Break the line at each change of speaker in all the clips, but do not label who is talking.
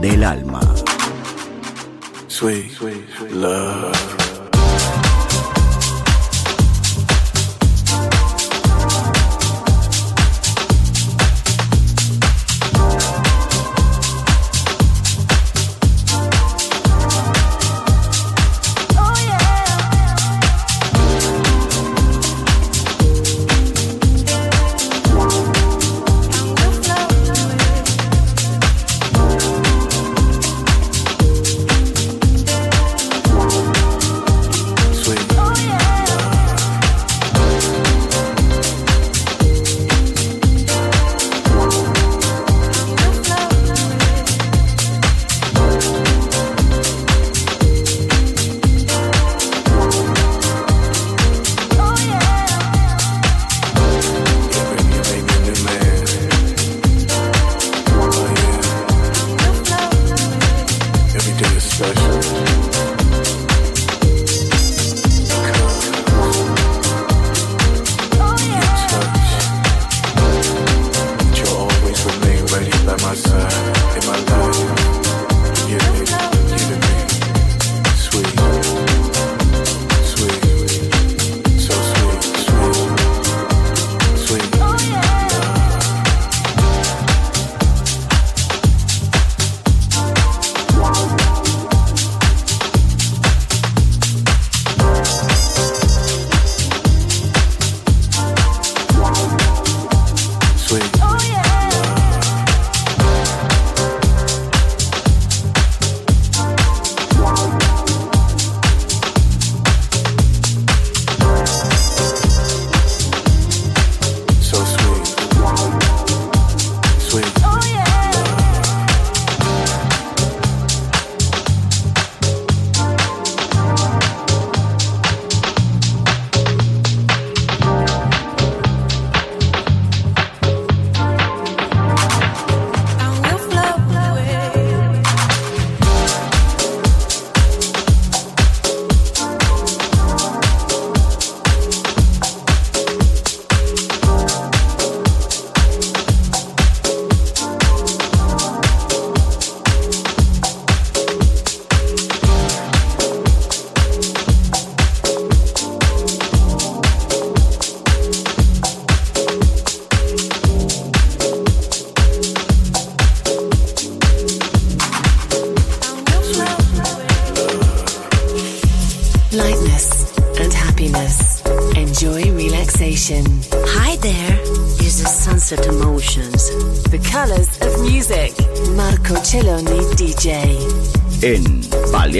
Del alma.
Sweet, love.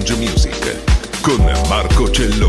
Lounge Music
con Marco Cellini.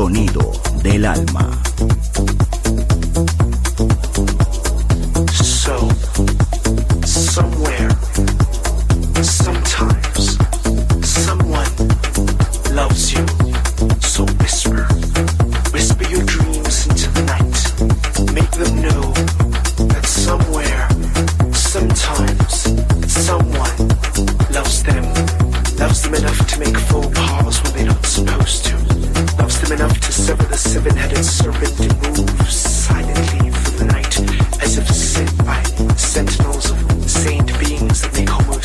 Sonido del alma.
souls of saint beings that they call.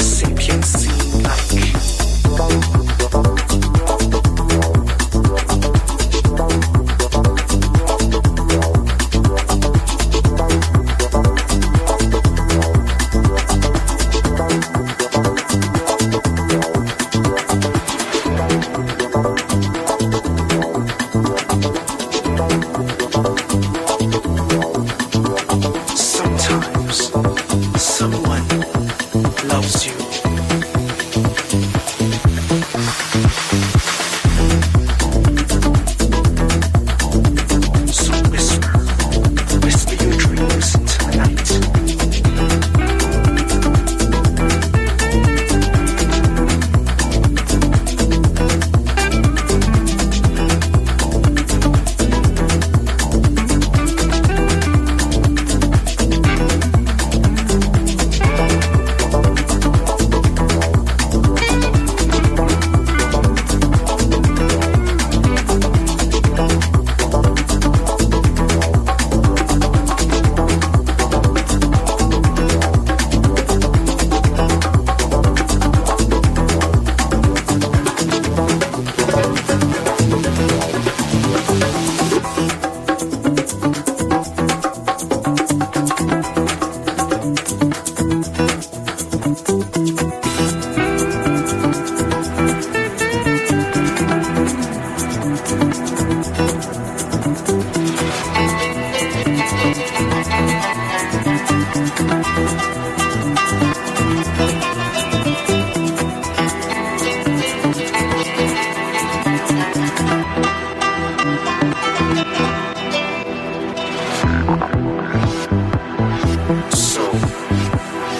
So,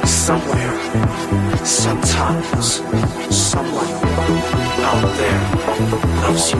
somewhere, sometimes, someone out there loves you.